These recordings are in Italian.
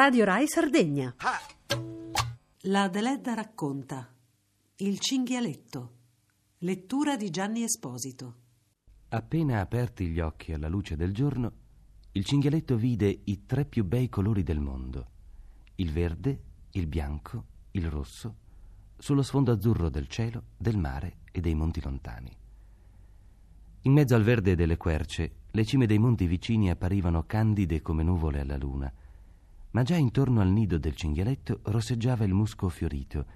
Radio Rai Sardegna. La Deledda racconta Il cinghialetto. Lettura di Gianni Esposito. Appena aperti gli occhi alla luce del giorno, il cinghialetto vide i tre più bei colori del mondo: il verde, il bianco, il rosso, sullo sfondo azzurro del cielo, del mare e dei monti lontani. In mezzo al verde delle querce, le cime dei monti vicini apparivano candide come nuvole alla luna ma già intorno al nido del cinghialetto rosseggiava il musco fiorito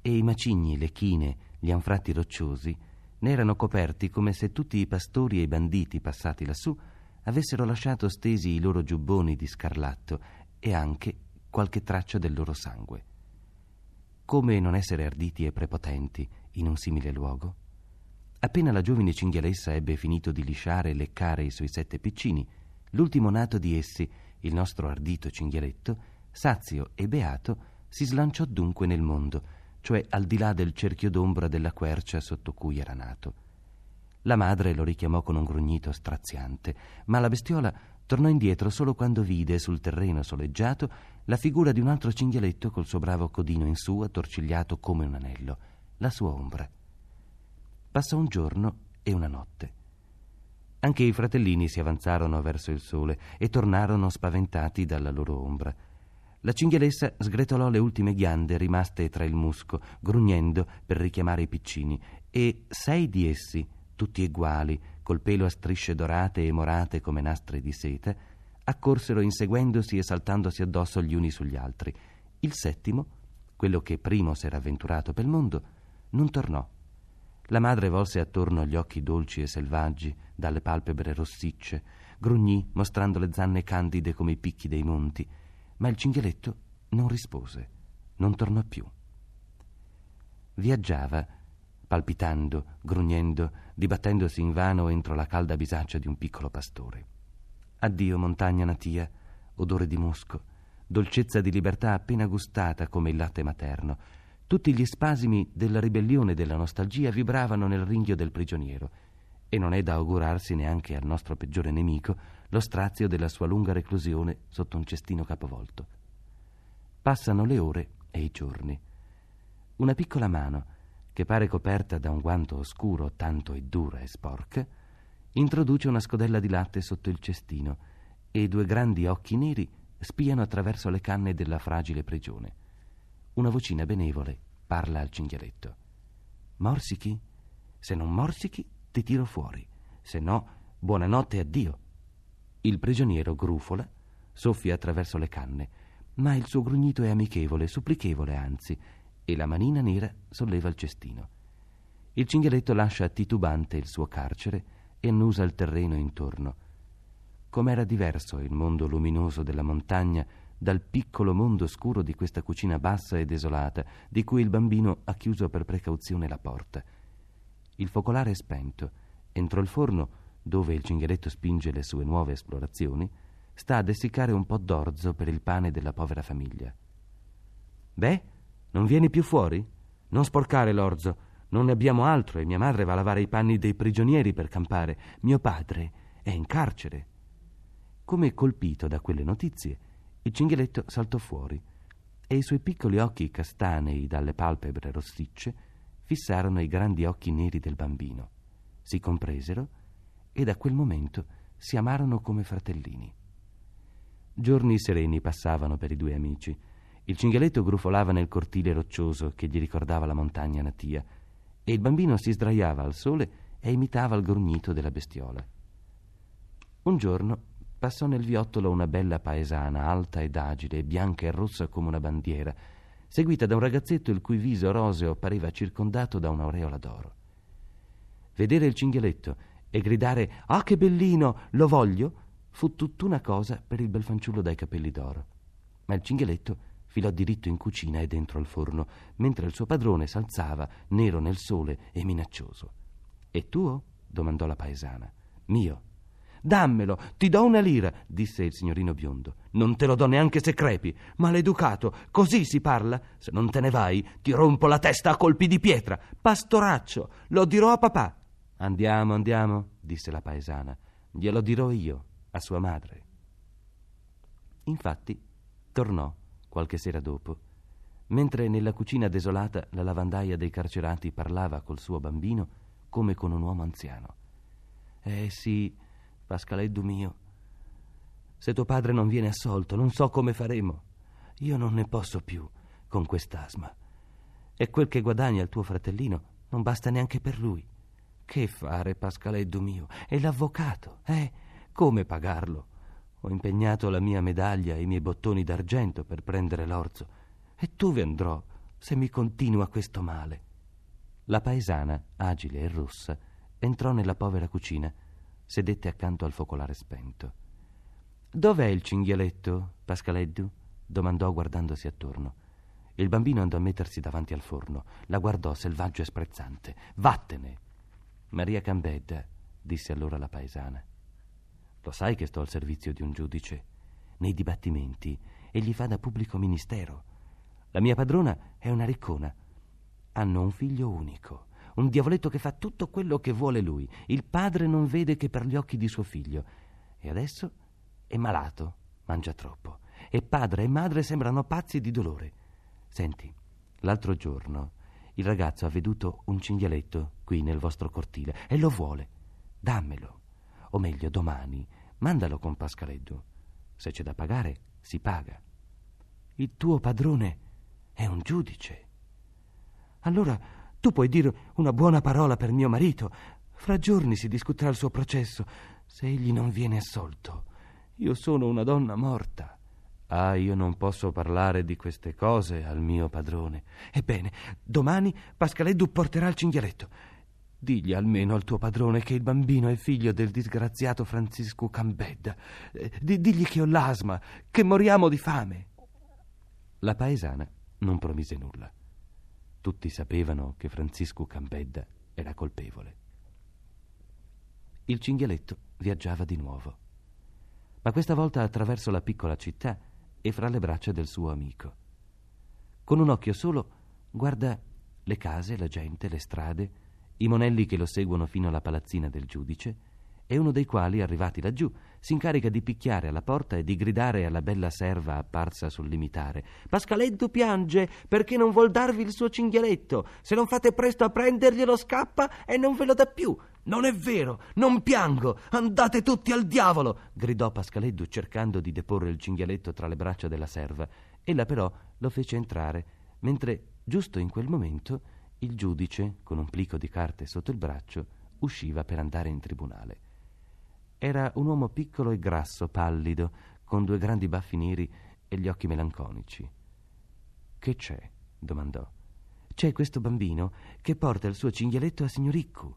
e i macigni, le chine, gli anfratti rocciosi ne erano coperti come se tutti i pastori e i banditi passati lassù avessero lasciato stesi i loro giubboni di scarlatto e anche qualche traccia del loro sangue. Come non essere arditi e prepotenti in un simile luogo? Appena la giovine cinghialessa ebbe finito di lisciare e leccare i suoi sette piccini, l'ultimo nato di essi il nostro ardito cinghialetto, sazio e beato, si slanciò dunque nel mondo, cioè al di là del cerchio d'ombra della quercia sotto cui era nato. La madre lo richiamò con un grugnito straziante, ma la bestiola tornò indietro solo quando vide sul terreno soleggiato la figura di un altro cinghialetto col suo bravo codino in su attorcigliato come un anello, la sua ombra. Passò un giorno e una notte. Anche i fratellini si avanzarono verso il sole e tornarono spaventati dalla loro ombra. La cinghialessa sgretolò le ultime ghiande rimaste tra il musco, grugnendo per richiamare i piccini, e sei di essi, tutti uguali, col pelo a strisce dorate e morate come nastri di seta, accorsero inseguendosi e saltandosi addosso gli uni sugli altri. Il settimo, quello che primo s'era avventurato pel mondo, non tornò la madre volse attorno gli occhi dolci e selvaggi, dalle palpebre rossicce, grugnì mostrando le zanne candide come i picchi dei monti, ma il cinghialetto non rispose, non tornò più. Viaggiava, palpitando, grugnendo, dibattendosi invano entro la calda bisaccia di un piccolo pastore. Addio, montagna natia, odore di musco, dolcezza di libertà appena gustata come il latte materno, tutti gli spasimi della ribellione e della nostalgia vibravano nel ringhio del prigioniero e non è da augurarsi neanche al nostro peggiore nemico lo strazio della sua lunga reclusione sotto un cestino capovolto. Passano le ore e i giorni. Una piccola mano, che pare coperta da un guanto oscuro, tanto e dura e sporca, introduce una scodella di latte sotto il cestino e due grandi occhi neri spiano attraverso le canne della fragile prigione. Una vocina benevole parla al cinghialetto. Morsichi? Se non morsichi, ti tiro fuori. Se no, buonanotte e addio. Il prigioniero grufola, soffia attraverso le canne, ma il suo grugnito è amichevole, supplichevole anzi, e la manina nera solleva il cestino. Il cinghialetto lascia titubante il suo carcere e annusa il terreno intorno. Com'era diverso il mondo luminoso della montagna dal piccolo mondo scuro di questa cucina bassa e desolata, di cui il bambino ha chiuso per precauzione la porta. Il focolare è spento. Entro il forno, dove il cinghialetto spinge le sue nuove esplorazioni, sta ad essiccare un po' d'orzo per il pane della povera famiglia. Beh, non vieni più fuori? Non sporcare l'orzo. Non ne abbiamo altro e mia madre va a lavare i panni dei prigionieri per campare. Mio padre è in carcere. Come colpito da quelle notizie, il cinghialetto saltò fuori e i suoi piccoli occhi castanei dalle palpebre rossicce fissarono i grandi occhi neri del bambino. Si compresero e da quel momento si amarono come fratellini. Giorni sereni passavano per i due amici. Il cinghialetto grufolava nel cortile roccioso che gli ricordava la montagna natia e il bambino si sdraiava al sole e imitava il grugnito della bestiola. Un giorno passò nel viottolo una bella paesana, alta ed agile, bianca e rossa come una bandiera, seguita da un ragazzetto il cui viso roseo pareva circondato da un'aureola d'oro. Vedere il cinghialetto e gridare Ah, che bellino, lo voglio, fu tutt'una cosa per il bel fanciullo dai capelli d'oro. Ma il cinghialetto filò diritto in cucina e dentro al forno, mentre il suo padrone s'alzava, nero nel sole e minaccioso. E tuo? domandò la paesana. Mio, Dammelo, ti do una lira, disse il signorino biondo. Non te lo do neanche se crepi. Maleducato, così si parla? Se non te ne vai, ti rompo la testa a colpi di pietra. Pastoraccio, lo dirò a papà. Andiamo, andiamo, disse la paesana. Glielo dirò io, a sua madre. Infatti, Tornò, qualche sera dopo, mentre nella cucina desolata la lavandaia dei carcerati parlava col suo bambino come con un uomo anziano. Eh sì, Pascaleddu mio, se tuo padre non viene assolto, non so come faremo. Io non ne posso più con quest'asma. E quel che guadagna il tuo fratellino non basta neanche per lui. Che fare, Pascaleddu mio? E l'avvocato, eh? Come pagarlo? Ho impegnato la mia medaglia e i miei bottoni d'argento per prendere l'orzo. E dove andrò se mi continua questo male? La paesana, agile e rossa, entrò nella povera cucina, sedette accanto al focolare spento. Dov'è il cinghialetto, Pascaleddu? domandò guardandosi attorno. Il bambino andò a mettersi davanti al forno, la guardò selvaggio e sprezzante. Vattene! Maria Cambedda, disse allora la paesana. Lo sai che sto al servizio di un giudice? Nei dibattimenti egli fa da pubblico ministero. La mia padrona è una riccona. Hanno un figlio unico, un diavoletto che fa tutto quello che vuole lui. Il padre non vede che per gli occhi di suo figlio. E adesso è malato, mangia troppo. E padre e madre sembrano pazzi di dolore. Senti, l'altro giorno il ragazzo ha veduto un cinghialetto qui nel vostro cortile e lo vuole. Dammelo. O meglio, domani, mandalo con Pascaleddu. Se c'è da pagare, si paga. Il tuo padrone è un giudice. Allora tu puoi dire una buona parola per mio marito. Fra giorni si discuterà il suo processo. Se egli non viene assolto, io sono una donna morta. Ah, io non posso parlare di queste cose al mio padrone. Ebbene, domani Pascaleddu porterà il cinghialetto. Digli almeno al tuo padrone che il bambino è figlio del disgraziato Francisco Cambedda. Eh, digli che ho l'asma, che moriamo di fame. La paesana non promise nulla. Tutti sapevano che Francisco Cambedda era colpevole. Il cinghialetto viaggiava di nuovo, ma questa volta attraverso la piccola città e fra le braccia del suo amico. Con un occhio solo guarda le case, la gente, le strade, i monelli che lo seguono fino alla palazzina del giudice, e uno dei quali, arrivati laggiù, si incarica di picchiare alla porta e di gridare alla bella serva apparsa sul limitare: Pascaletto piange perché non vuol darvi il suo cinghialetto. Se non fate presto a prenderglielo, scappa e non ve lo dà più. Non è vero, non piango, andate tutti al diavolo! gridò Pascaleddu cercando di deporre il cinghialetto tra le braccia della serva. Ella però lo fece entrare, mentre giusto in quel momento il giudice, con un plico di carte sotto il braccio, usciva per andare in tribunale. Era un uomo piccolo e grasso, pallido, con due grandi baffi neri e gli occhi melanconici. Che c'è? domandò. C'è questo bambino che porta il suo cinghialetto a signor Iccu.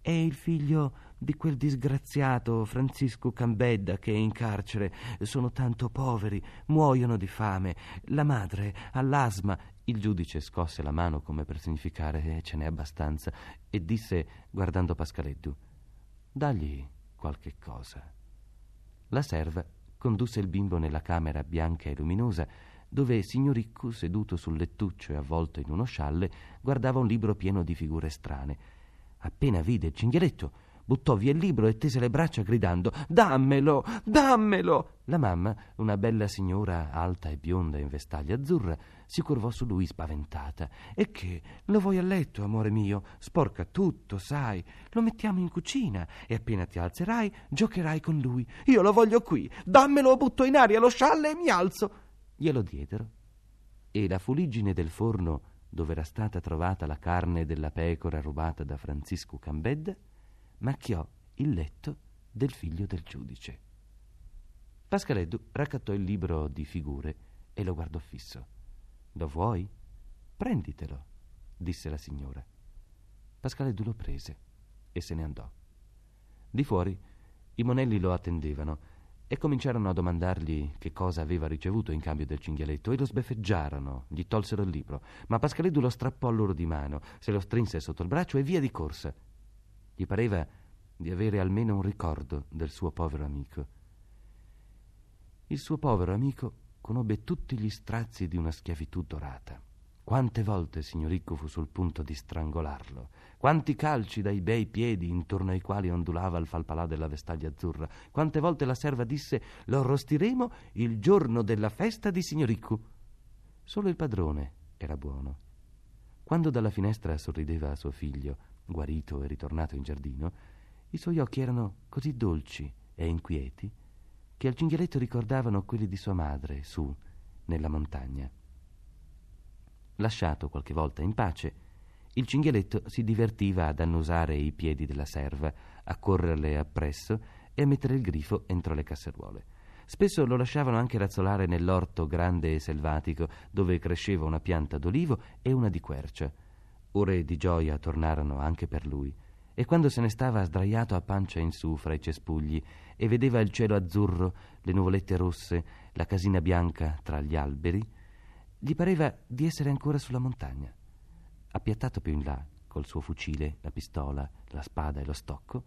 È il figlio di quel disgraziato Francisco Cambedda che è in carcere. Sono tanto poveri, muoiono di fame. La madre ha l'asma. Il giudice scosse la mano come per significare eh, ce n'è abbastanza e disse, guardando Pascaleddu, dagli qualche cosa. La serva condusse il bimbo nella camera bianca e luminosa dove signoricco, seduto sul lettuccio e avvolto in uno scialle, guardava un libro pieno di figure strane. Appena vide il cinghialetto, buttò via il libro e tese le braccia gridando Dammelo, dammelo. La mamma, una bella signora alta e bionda in vestaglia azzurra, si curvò su lui spaventata. E che? Lo vuoi a letto, amore mio? Sporca tutto, sai. Lo mettiamo in cucina e appena ti alzerai giocherai con lui. Io lo voglio qui. Dammelo, butto in aria lo scialle e mi alzo. Glielo diedero e la fuliggine del forno dove era stata trovata la carne della pecora rubata da Francisco Cambedda, macchiò il letto del figlio del giudice. Pascaleddu raccattò il libro di figure e lo guardò fisso. Lo vuoi? Prenditelo, disse la signora. Pascaleddu lo prese e se ne andò. Di fuori i monelli lo attendevano e cominciarono a domandargli che cosa aveva ricevuto in cambio del cinghialetto e lo sbeffeggiarono, gli tolsero il libro, ma Pascaleddu lo strappò loro di mano, se lo strinse sotto il braccio e via di corsa. Gli pareva di avere almeno un ricordo del suo povero amico. Il suo povero amico conobbe tutti gli strazi di una schiavitù dorata. Quante volte signoricco fu sul punto di strangolarlo. Quanti calci dai bei piedi intorno ai quali ondulava il falpalà della vestaglia azzurra. Quante volte la serva disse lo arrostiremo il giorno della festa di signoricco. Solo il padrone era buono. Quando dalla finestra sorrideva a suo figlio, guarito e ritornato in giardino, i suoi occhi erano così dolci e inquieti che al cinghialetto ricordavano quelli di sua madre su, nella montagna. Lasciato qualche volta in pace, il cinghialetto si divertiva ad annusare i piedi della serva, a correrle appresso e a mettere il grifo entro le casseruole. Spesso lo lasciavano anche razzolare nell'orto grande e selvatico dove cresceva una pianta d'olivo e una di quercia. Ore di gioia tornarono anche per lui e quando se ne stava sdraiato a pancia in su fra i cespugli e vedeva il cielo azzurro, le nuvolette rosse, la casina bianca tra gli alberi, gli pareva di essere ancora sulla montagna. Appiattato più in là, col suo fucile, la pistola, la spada e lo stocco,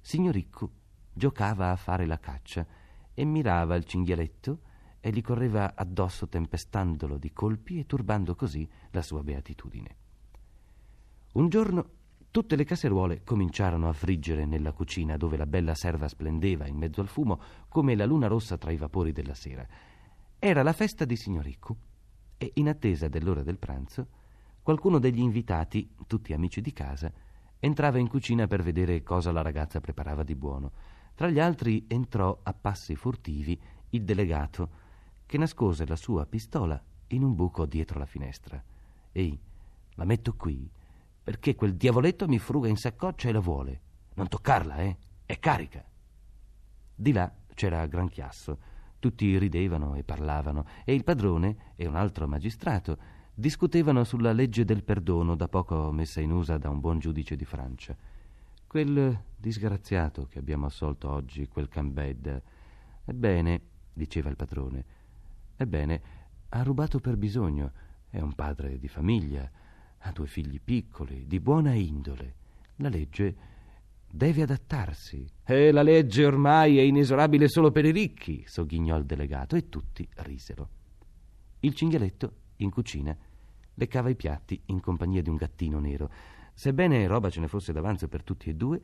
signor Ricco giocava a fare la caccia e mirava il cinghialetto e gli correva addosso tempestandolo di colpi e turbando così la sua beatitudine. Un giorno tutte le casseruole cominciarono a friggere nella cucina dove la bella serva splendeva in mezzo al fumo come la luna rossa tra i vapori della sera. Era la festa di signor Ricco e in attesa dell'ora del pranzo, qualcuno degli invitati, tutti amici di casa, entrava in cucina per vedere cosa la ragazza preparava di buono. Tra gli altri entrò a passi furtivi il delegato, che nascose la sua pistola in un buco dietro la finestra. Ehi, la metto qui, perché quel diavoletto mi fruga in saccoccia e la vuole. Non toccarla, eh? È carica. Di là c'era gran chiasso tutti ridevano e parlavano e il padrone e un altro magistrato discutevano sulla legge del perdono da poco messa in usa da un buon giudice di Francia. Quel disgraziato che abbiamo assolto oggi, quel Cambed, ebbene, diceva il padrone, ebbene, ha rubato per bisogno, è un padre di famiglia, ha due figli piccoli, di buona indole. La legge Deve adattarsi. E la legge ormai è inesorabile solo per i ricchi, sogghignò il delegato e tutti risero. Il cinghialetto, in cucina, leccava i piatti in compagnia di un gattino nero. Sebbene roba ce ne fosse d'avanzo per tutti e due,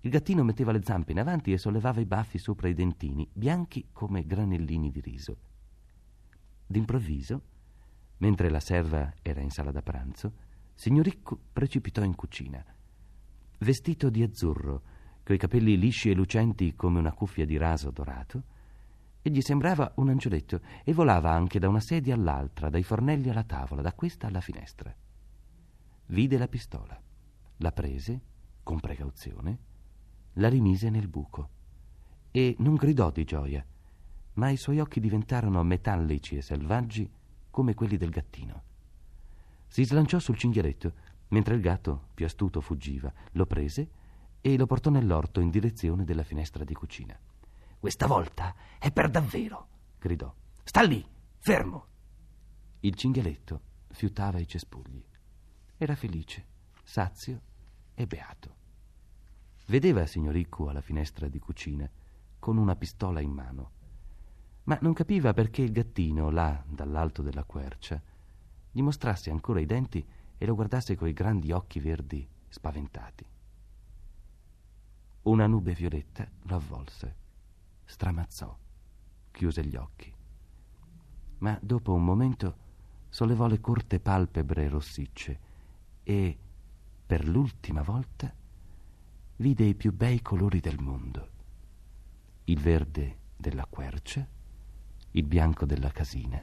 il gattino metteva le zampe in avanti e sollevava i baffi sopra i dentini, bianchi come granellini di riso. D'improvviso, mentre la serva era in sala da pranzo, signor Ricco precipitò in cucina vestito di azzurro, coi capelli lisci e lucenti come una cuffia di raso dorato, e gli sembrava un angioletto e volava anche da una sedia all'altra, dai fornelli alla tavola, da questa alla finestra. Vide la pistola, la prese con precauzione, la rimise nel buco e non gridò di gioia, ma i suoi occhi diventarono metallici e selvaggi come quelli del gattino. Si slanciò sul cinghialetto mentre il gatto, più astuto, fuggiva, lo prese e lo portò nell'orto in direzione della finestra di cucina. Questa volta è per davvero, gridò. Sta lì, fermo. Il cinghialetto fiutava i cespugli. Era felice, sazio e beato. Vedeva signor Ricco alla finestra di cucina, con una pistola in mano, ma non capiva perché il gattino, là dall'alto della quercia, gli mostrasse ancora i denti e lo guardasse coi grandi occhi verdi spaventati. Una nube violetta lo avvolse, stramazzò, chiuse gli occhi. Ma dopo un momento sollevò le corte palpebre rossicce e, per l'ultima volta, vide i più bei colori del mondo. Il verde della quercia, il bianco della casina,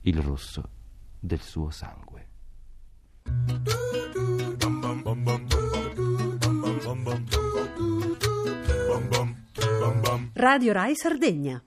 il rosso del suo sangue. Radio Rai Sardegna.